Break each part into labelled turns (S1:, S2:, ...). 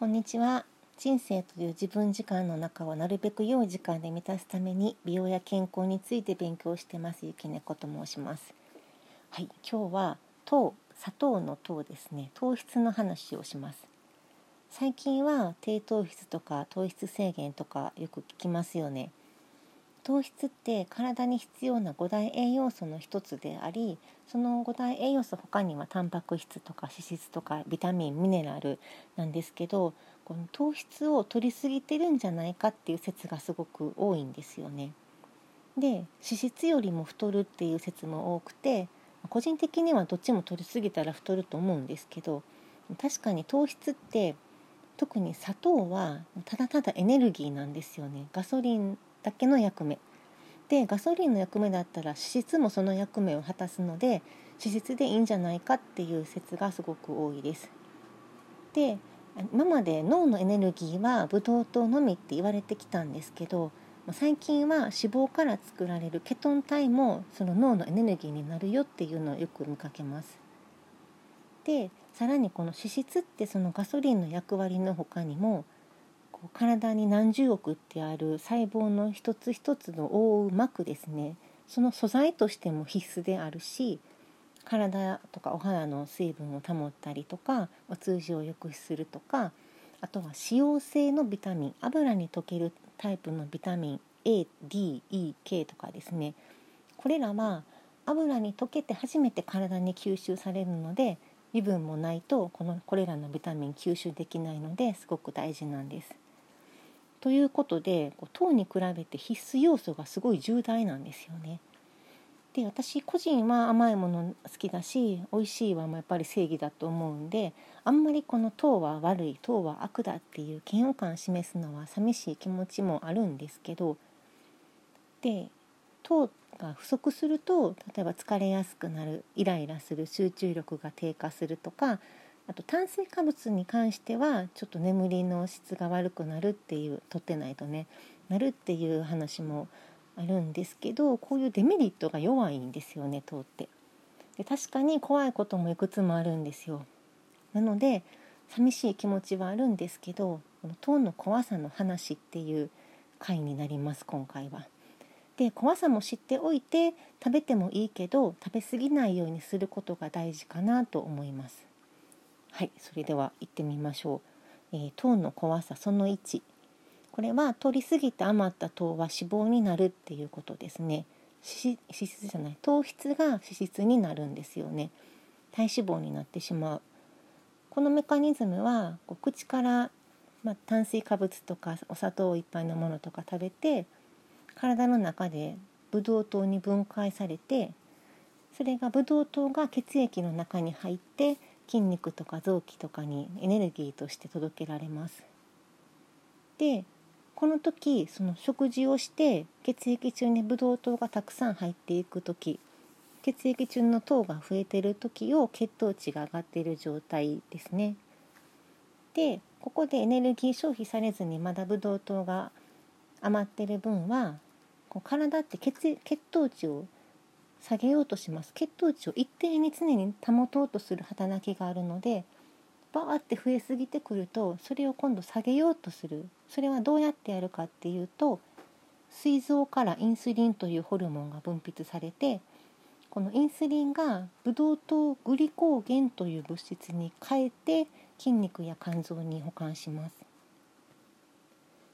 S1: こんにちは。人生という自分時間の中をなるべく良い時間で満たすために美容や健康について勉強してますゆきねこと申します。はい今日は糖砂糖の糖ですね。糖質の話をします。最近は低糖質とか糖質制限とかよく聞きますよね。糖質って体に必要な5大栄養素の一つでありその5大栄養素他にはタンパク質とか脂質とかビタミンミネラルなんですけどこの糖質を摂りすぎてるんじゃないかっていう説がすごく多いんですよね。で脂質よりも太るっていう説も多くて個人的にはどっちも摂りすぎたら太ると思うんですけど確かに糖質って特に砂糖はただただエネルギーなんですよねガソリンだけの役目でガソリンの役目だったら脂質もその役目を果たすので脂質でいいんじゃないかっていう説がすごく多いです。で今まで脳のエネルギーはブドウ糖のみって言われてきたんですけど最近は脂肪から作られるケトン体もその脳のエネルギーになるよっていうのをよく見かけます。でさらにこの脂質ってそのガソリンの役割の他にも体に何十億ってある細胞の一つ一つの覆う膜ですねその素材としても必須であるし体とかお肌の水分を保ったりとかお通じを良くするとかあとは脂溶性のビタミン油に溶けるタイプのビタミン ADEK とかですねこれらは油に溶けて初めて体に吸収されるので油分もないとこのこれらのビタミン吸収できないのですごく大事なんです。ということで糖に比べて必須要素がすごい重大なんですよね。で私個人は甘いもの好きだし美味しいはやっぱり正義だと思うんであんまりこの糖は悪い糖は悪だっていう嫌悪感を示すのは寂しい気持ちもあるんですけどで糖が不足すると例えば疲れやすくなるイライラする集中力が低下するとかあと炭水化物に関してはちょっと眠りの質が悪くなるっていう取ってないとねなるっていう話もあるんですけどこういうデメリットが弱いんですよね糖って。で確かに怖いこともいくつもあるんですよ。なので寂しい気持ちはあるんですけどこの糖の怖さの話っていう回になります今回は。で怖さも知っておいて食べてもいいけど食べ過ぎないようにすることが大事かなと思います。はいそれでは行ってみましょう、えー、糖の怖さその1これは取りすぎて余った糖は脂肪になるっていうことですね。脂質じゃない。糖質が脂質になるんですよね。体脂肪になってしまう。このメカニズムはこう口から、まあ、炭水化物とかお砂糖いっぱいのものとか食べて体の中でブドウ糖に分解されてそれがブドウ糖が血液の中に入って筋肉とか臓器とかにエネルギーとして届けられます。でこの時その食事をして血液中にブドウ糖がたくさん入っていく時血液中の糖が増えてる時を血糖値が上がっている状態ですね。でここでエネルギー消費されずにまだブドウ糖が余ってる分はこう体って血血糖値を下げようとします。血糖値を一定に常に保とうとする働きがあるのでバーって増えすぎてくるとそれを今度下げようとする。それはどうやってやるかっていうと膵臓からインスリンというホルモンが分泌されてこのインスリンがブドウ糖グリコーゲンという物質に変えて筋肉や肝臓に保管します。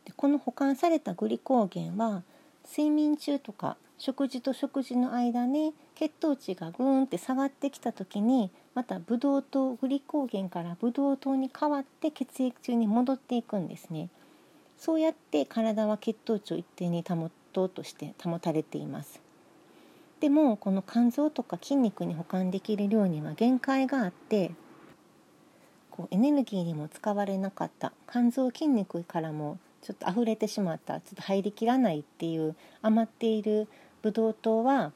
S1: でこの保管されたグリコーゲンは睡眠中とか食事と食事の間に血糖値がグーンって下がってきた時にまたブドウ糖グリコーゲンからブドウ糖に変わって血液中に戻っていくんですね。そうやって体は血糖値を一定に保とうとして保たれています。でもこの肝臓とか筋肉に保管できる量には限界があってこうエネルギーにも使われなかった肝臓筋肉からもちょっと溢れてしまったちょっと入りきらないっていう余っているブドウ糖は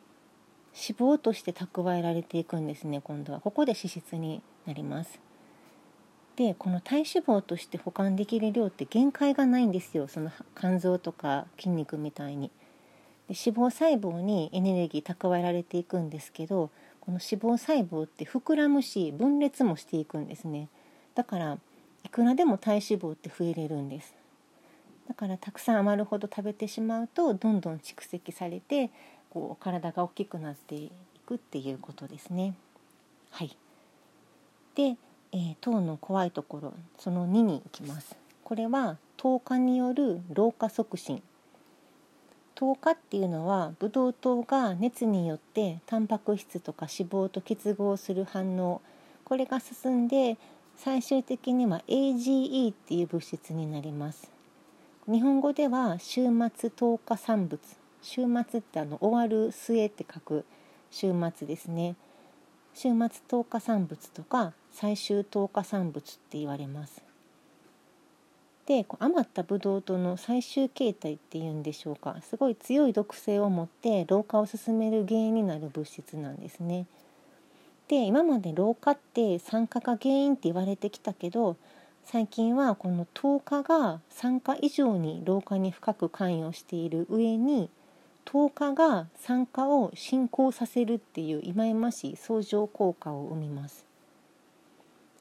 S1: 脂肪として蓄えられていくんですね今度は。ここで脂質になります。でこの体脂肪として保管できる量って限界がないんですよ。その肝臓とか筋肉みたいに。で脂肪細胞にエネルギー蓄えられていくんですけどこの脂肪細胞って膨らむし分裂もしていくんですね。だからいくらでも体脂肪って増えれるんです。だからたくさん余るほど食べてしまうとどんどん蓄積されてこう体が大きくなっていくっていうことですね。はい。で、えー、糖の怖いところその2に行きます。これは糖化による老化促進。糖化っていうのはブドウ糖が熱によってタンパク質とか脂肪と結合する反応。これが進んで最終的には AGE っていう物質になります。日本語では終末糖化産物。終末ってあの終わる末って書く終末ですね。終末糖化産物とか最終糖化産物って言われます。で余ったブドウ糖の最終形態っていうんでしょうか。すごい強い毒性を持って老化を進める原因になる物質なんですね。で今まで老化って酸化が原因って言われてきたけど最近はこの糖化が酸化以上に老化に深く関与している上に糖化が酸化を進行させるっていう忌々しい相乗効果を生みます。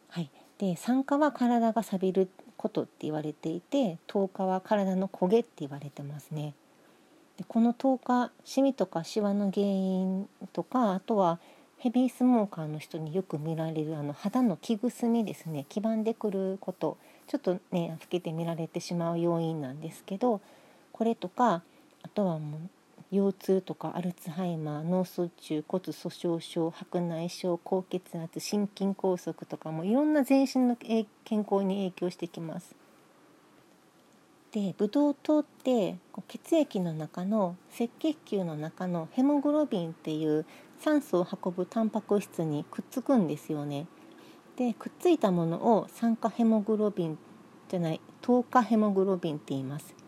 S1: はい、で酸化は体が錆びることって言われていて糖化は体の焦げって言われてますね。でこの糖化シミとかシワの原因とかあとはヘビースモーカーの人によく見られるあの肌の木くすみですね黄ばんでくることちょっとね老けて見られてしまう要因なんですけどこれとかあとはもう腰痛とかアルツハイマー脳卒中骨粗しょう症白内障高血圧心筋梗塞とかもいろんな全身の健康に影響してきます。でブドウ糖って血液の中の赤血球の中のヘモグロビンっていう酸素を運ぶタンパク質にくっつくんですよね。でくっついたものを酸化ヘモグロビンじゃない糖化ヘモグロビンって言います。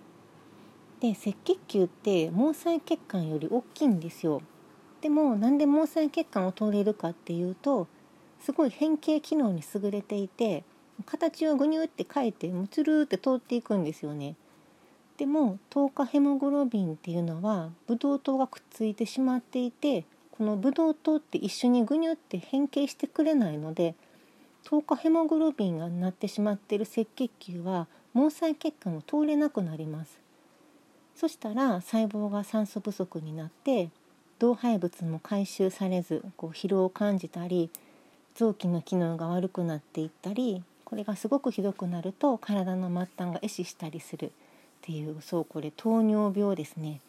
S1: で赤血球って毛細血管より大きいんですよでもなんで毛細血管を通れるかっていうとすごい変形機能に優れていて形をグニュって変えてムツルって通っていくんですよねでも糖化ヘモグロビンっていうのはブドウ糖がくっついてしまっていてこのブドウ糖って一緒にグニュって変形してくれないので糖化ヘモグロビンがなってしまっている赤血球は毛細血管を通れなくなります。そしたら細胞が酸素不足になって老廃物も回収されずこう疲労を感じたり臓器の機能が悪くなっていったりこれがすごくひどくなると体の末端が壊死したりする。っていうそうこれ糖尿病ですね。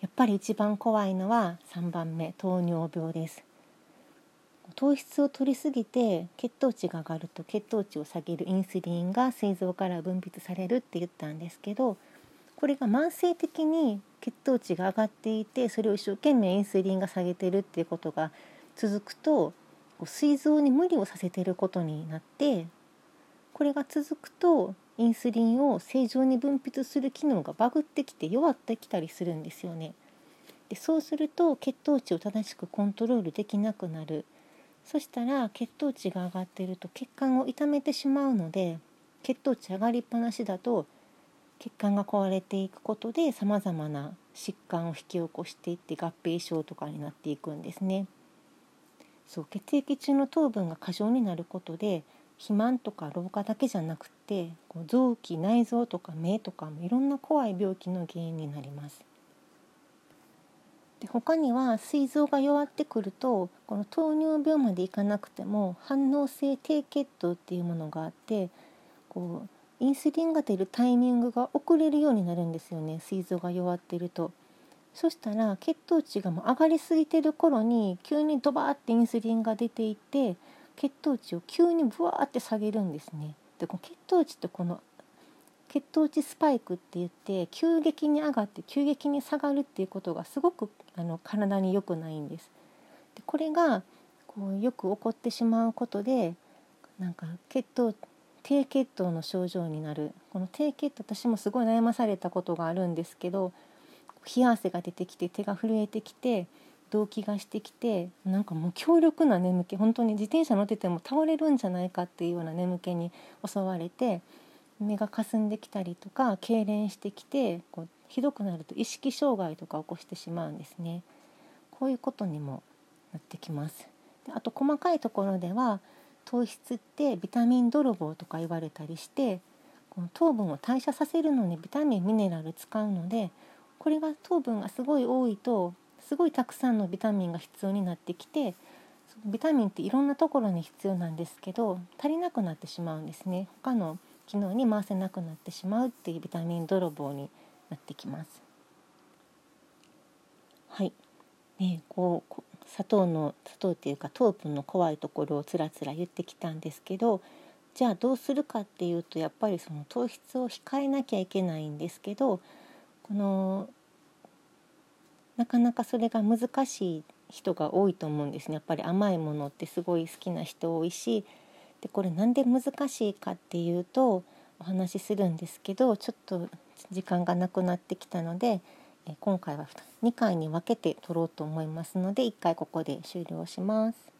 S1: やっぱり一番怖いのは3番目糖尿病です。糖質を摂りすぎて血糖値が上がると血糖値を下げるインスリンが膵臓から分泌されるって言ったんですけどこれが慢性的に血糖値が上がっていてそれを一生懸命インスリンが下げてるっていうことが続くと膵臓に無理をさせてることになってこれが続くとインスリンを正常に分泌する機能がバグってきて弱ってきたりするんですよね。でそうすると血糖値を正しくコントロールできなくなるそしたら血糖値が上がっていると血管を痛めてしまうので血糖値上がりっぱなしだと血管が壊れていくことでさまざまな疾患を引き起こしていって合併症とかになっていくんですね。そう血液中の糖分が過剰になることで肥満とか老化だけじゃなくてこう臓器内臓とか目とかもいろんな怖い病気の原因になります。で他には膵臓が弱ってくるとこの糖尿病までいかなくても反応性低血糖っていうものがあってこうインスリンが出るタイミングが遅れるようになるんですよね膵臓が弱っていると。そしたら血糖値がもう上がりすぎてる頃に急にドバーってインスリンが出ていって血糖値を急にブワーって下げるんですね。でこの血糖値ってこの血糖値スパイクって言って急激に上がって急激に下がるっていうことがすごくあの体に良くないんです。でこれがこうよく起こってしまうことでなんか血糖低血糖の症状になるこの低血糖私もすごい悩まされたことがあるんですけど冷や汗が出てきて手が震えてきて動悸がしてきてなんかもう強力な眠気本当に自転車乗ってても倒れるんじゃないかっていうような眠気に襲われて目がかすんできたりとか痙攣してきてこうひどくなると意識障害とか起こしてしまうんですね。こういうことにもなってきます。であと細かいところでは糖質ってビタミン泥棒とか言われたりしてこの糖分を代謝させるのにビタミンミネラル使うのでこれが糖分がすごい多いとすごいたくさんのビタミンが必要になってきてビタミンっていろんなところに必要なんですけど足りなくなってしまうんですね他の機能に回せなくなってしまうっていうビタミン泥棒になってきます。はい、ね、こう砂糖の砂糖っていうか糖分の怖いところをつらつら言ってきたんですけどじゃあどうするかっていうとやっぱりその糖質を控えなきゃいけないんですけどこのなかなかそれが難しい人が多いと思うんですねやっぱり甘いものってすごい好きな人多いしでこれなんで難しいかっていうとお話しするんですけどちょっと時間がなくなってきたので今回は2回に分けて撮ろうと思いますので1回ここで終了します。